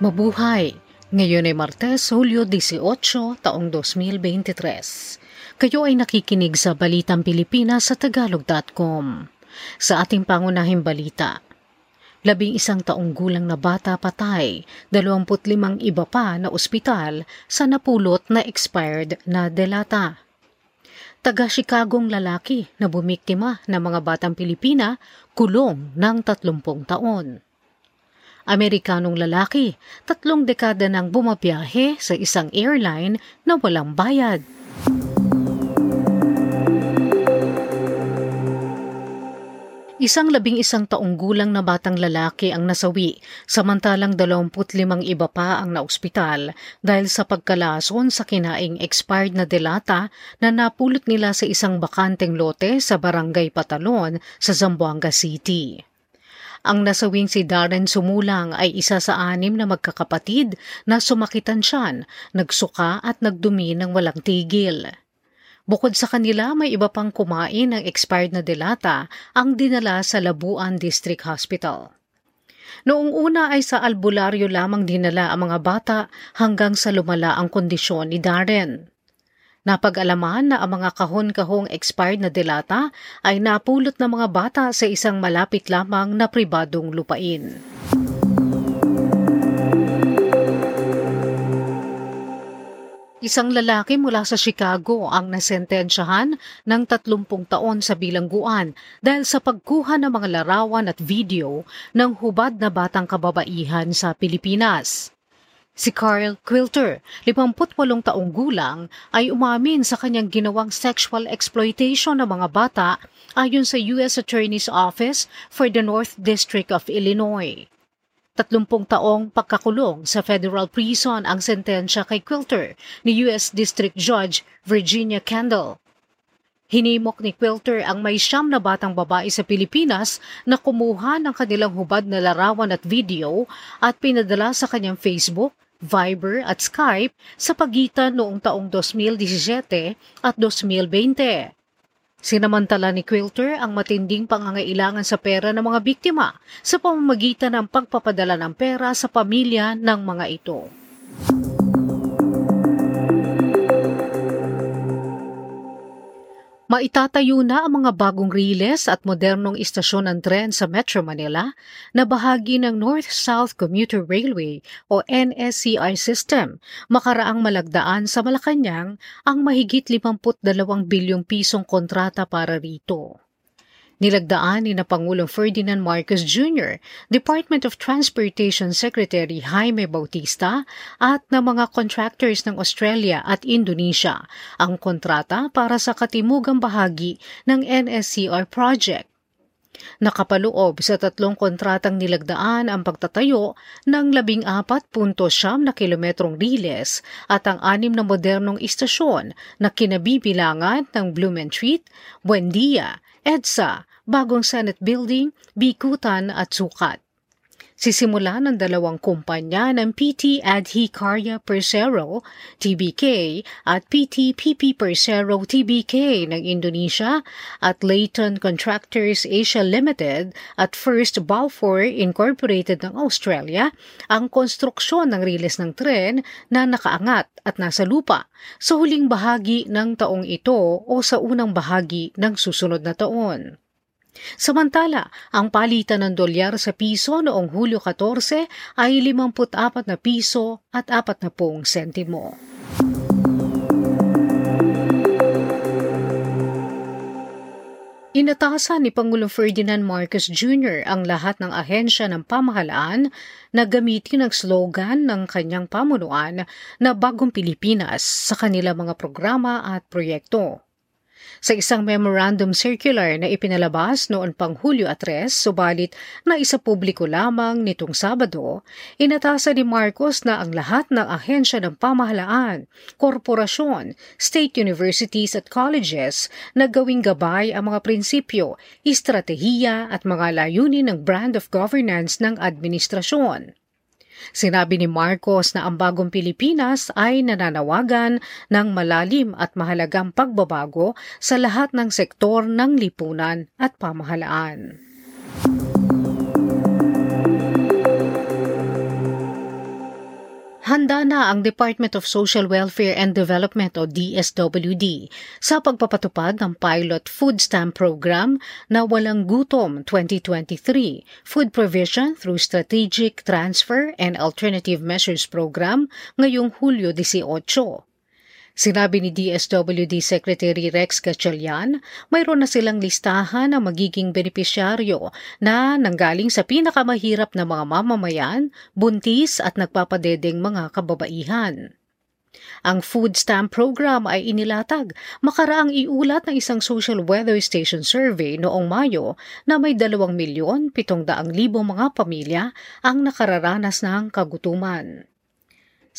Mabuhay! Ngayon ay Martes, Hulyo 18, taong 2023. Kayo ay nakikinig sa Balitang Pilipinas sa Tagalog.com. Sa ating pangunahing balita, labing isang taong gulang na bata patay, 25 iba pa na ospital sa napulot na expired na delata. Taga-Chicagong lalaki na bumiktima ng mga batang Pilipina kulong ng 30 taon. Amerikanong lalaki, tatlong dekada nang bumabiyahe sa isang airline na walang bayad. Isang labing isang taong gulang na batang lalaki ang nasawi, samantalang 25 iba pa ang naospital dahil sa pagkalason sa kinaing expired na delata na napulot nila sa isang bakanteng lote sa Barangay Patalon sa Zamboanga City. Ang nasawing si Darren Sumulang ay isa sa anim na magkakapatid na sumakitan siyan, nagsuka at nagdumi ng walang tigil. Bukod sa kanila, may iba pang kumain ng expired na delata ang dinala sa Labuan District Hospital. Noong una ay sa albularyo lamang dinala ang mga bata hanggang sa lumala ang kondisyon ni Darren. Napag-alaman na ang mga kahon-kahong expired na delata ay napulot ng mga bata sa isang malapit lamang na pribadong lupain. Isang lalaki mula sa Chicago ang nasentensyahan ng 30 taon sa bilangguan dahil sa pagkuha ng mga larawan at video ng hubad na batang kababaihan sa Pilipinas. Si Carl Quilter, 58 taong gulang, ay umamin sa kanyang ginawang sexual exploitation ng mga bata ayon sa U.S. Attorney's Office for the North District of Illinois. 30 taong pagkakulong sa federal prison ang sentensya kay Quilter ni U.S. District Judge Virginia Kendall. Hinimok ni Quilter ang may siyam na batang babae sa Pilipinas na kumuha ng kanilang hubad na larawan at video at pinadala sa kanyang Facebook, Viber at Skype sa pagitan noong taong 2017 at 2020. Sinamantala ni Quilter ang matinding pangangailangan sa pera ng mga biktima sa pamamagitan ng pagpapadala ng pera sa pamilya ng mga ito. Maitatayo na ang mga bagong riles at modernong istasyon ng tren sa Metro Manila na bahagi ng North-South Commuter Railway o NSCR system makaraang malagdaan sa Malacanang ang mahigit 52 bilyong pisong kontrata para rito. Nilagdaan ni na Pangulong Ferdinand Marcos Jr., Department of Transportation Secretary Jaime Bautista at ng mga contractors ng Australia at Indonesia ang kontrata para sa katimugang bahagi ng NSCR project. Nakapaloob sa tatlong kontratang nilagdaan ang pagtatayo ng 14.7 na kilometrong riles at ang anim na modernong istasyon na kinabibilangan ng Blumentritt, Buendia, EDSA, Bagong Senate Building, Bikutan at Sukat. Sisimula ng dalawang kumpanya ng PT Adhi Karya Persero, TBK, at PT PP Persero, TBK ng Indonesia at Leighton Contractors Asia Limited at First Balfour Incorporated ng Australia ang konstruksyon ng riles ng tren na nakaangat at nasa lupa sa huling bahagi ng taong ito o sa unang bahagi ng susunod na taon. Samantala, ang palitan ng dolyar sa piso noong Hulyo 14 ay 54 na piso at 40 sentimo. Inatasan ni Pangulong Ferdinand Marcos Jr. ang lahat ng ahensya ng pamahalaan na gamitin ang slogan ng kanyang pamunuan na Bagong Pilipinas sa kanilang mga programa at proyekto. Sa isang memorandum circular na ipinalabas noon pang Hulyo 3, subalit na isa publiko lamang nitong Sabado, inatasa ni Marcos na ang lahat ng ahensya ng pamahalaan, korporasyon, state universities at colleges na gawing gabay ang mga prinsipyo, estratehiya at mga layunin ng brand of governance ng administrasyon. Sinabi ni Marcos na ang bagong Pilipinas ay nananawagan ng malalim at mahalagang pagbabago sa lahat ng sektor ng lipunan at pamahalaan. Handa na ang Department of Social Welfare and Development o DSWD sa pagpapatupad ng pilot food stamp program na Walang Gutom 2023, Food Provision through Strategic Transfer and Alternative Measures Program ngayong Hulyo 18. Sinabi ni DSWD Secretary Rex Gatchalian, mayroon na silang listahan ng magiging benepisyaryo na nanggaling sa pinakamahirap na mga mamamayan, buntis at nagpapadedeng mga kababaihan. Ang food stamp program ay inilatag makaraang iulat ng isang social weather station survey noong Mayo na may 2 milyon 700 libong mga pamilya ang nakararanas ng kagutuman.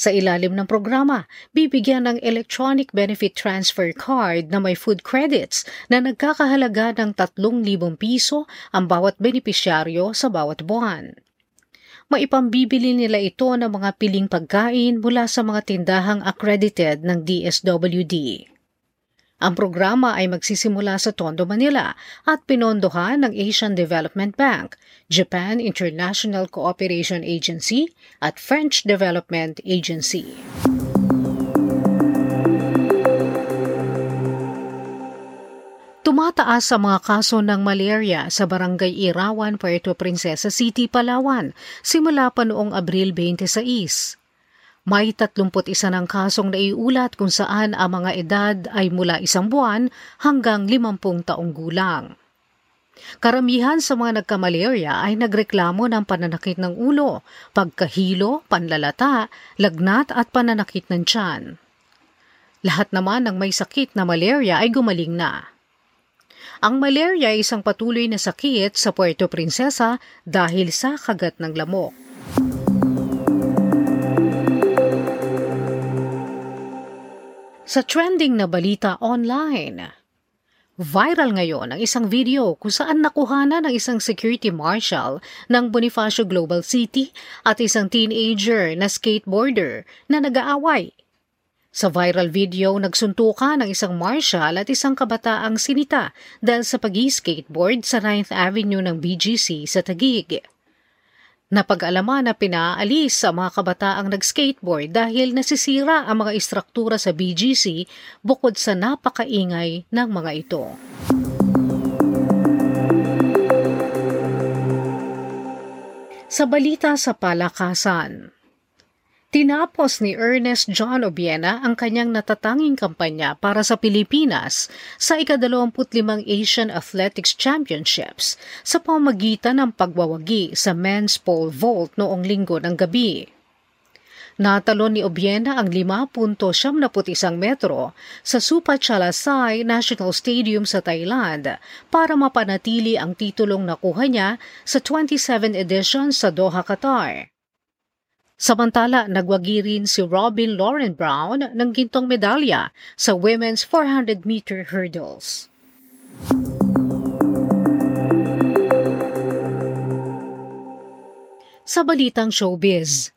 Sa ilalim ng programa, bibigyan ng electronic benefit transfer card na may food credits na nagkakahalaga ng 3,000 piso ang bawat benepisyaryo sa bawat buwan. Maipambibili nila ito ng mga piling pagkain mula sa mga tindahang accredited ng DSWD. Ang programa ay magsisimula sa Tondo, Manila at pinondohan ng Asian Development Bank, Japan International Cooperation Agency at French Development Agency. Tumataas sa mga kaso ng malaria sa Barangay Irawan, Puerto Princesa City, Palawan simula pa noong Abril 26. May 31 ng kasong naiulat kung saan ang mga edad ay mula isang buwan hanggang 50 taong gulang. Karamihan sa mga nagkamalaria ay nagreklamo ng pananakit ng ulo, pagkahilo, panlalata, lagnat at pananakit ng tiyan. Lahat naman ng may sakit na malaria ay gumaling na. Ang malaria ay isang patuloy na sakit sa Puerto Princesa dahil sa kagat ng lamok. Sa trending na balita online, Viral ngayon ang isang video kung saan nakuhanan ng isang security marshal ng Bonifacio Global City at isang teenager na skateboarder na nag-aaway. Sa viral video, nagsuntukan ng isang marshal at isang kabataang sinita dahil sa pag-skateboard sa 9th Avenue ng BGC sa Taguig. Napag-alaman na pinaalis sa mga kabataang nag-skateboard dahil nasisira ang mga istruktura sa BGC bukod sa napakaingay ng mga ito. Sa balita sa palakasan, Tinapos ni Ernest John Obiena ang kanyang natatanging kampanya para sa Pilipinas sa ika-25 Asian Athletics Championships sa pamagitan ng pagwawagi sa men's pole vault noong linggo ng gabi. Natalo ni Obiena ang 5.71 metro sa Supachalasai National Stadium sa Thailand para mapanatili ang titulong nakuha niya sa 27 edition sa Doha, Qatar. Samantala, nagwagi rin si Robin Lauren Brown ng gintong medalya sa women's 400-meter hurdles. Sa balitang showbiz,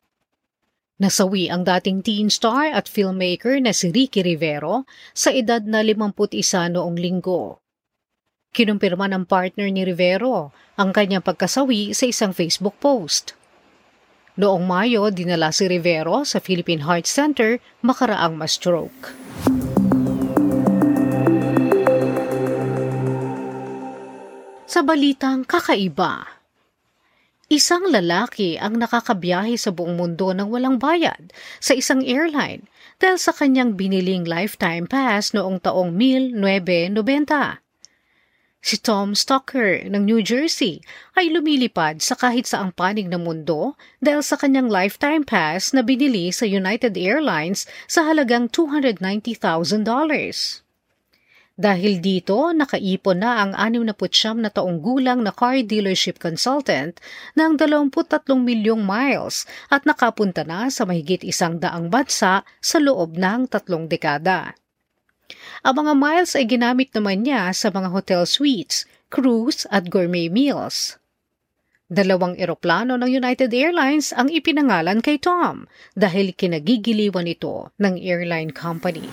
Nasawi ang dating teen star at filmmaker na si Ricky Rivero sa edad na 51 noong linggo. Kinumpirma ng partner ni Rivero ang kanyang pagkasawi sa isang Facebook post. Noong Mayo, dinala si Rivero sa Philippine Heart Center makaraang ma-stroke. Sa balitang kakaiba, Isang lalaki ang nakakabiyahe sa buong mundo ng walang bayad sa isang airline dahil sa kanyang biniling lifetime pass noong taong 1990. Si Tom Stocker ng New Jersey ay lumilipad sa kahit saang panig ng mundo dahil sa kanyang lifetime pass na binili sa United Airlines sa halagang $290,000. Dahil dito, nakaipon na ang 69 na taong gulang na car dealership consultant ng 23 milyong miles at nakapunta na sa mahigit isang daang bansa sa loob ng tatlong dekada. Ang mga miles ay ginamit naman niya sa mga hotel suites, cruise at gourmet meals. Dalawang eroplano ng United Airlines ang ipinangalan kay Tom dahil kinagigiliwan ito ng airline company.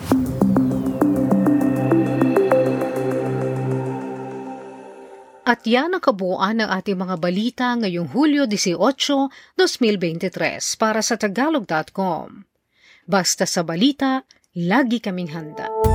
At yan ang kabuuan ng ating mga balita ngayong Hulyo 18, 2023 para sa tagalog.com. Basta sa balita, lagi kaming handa.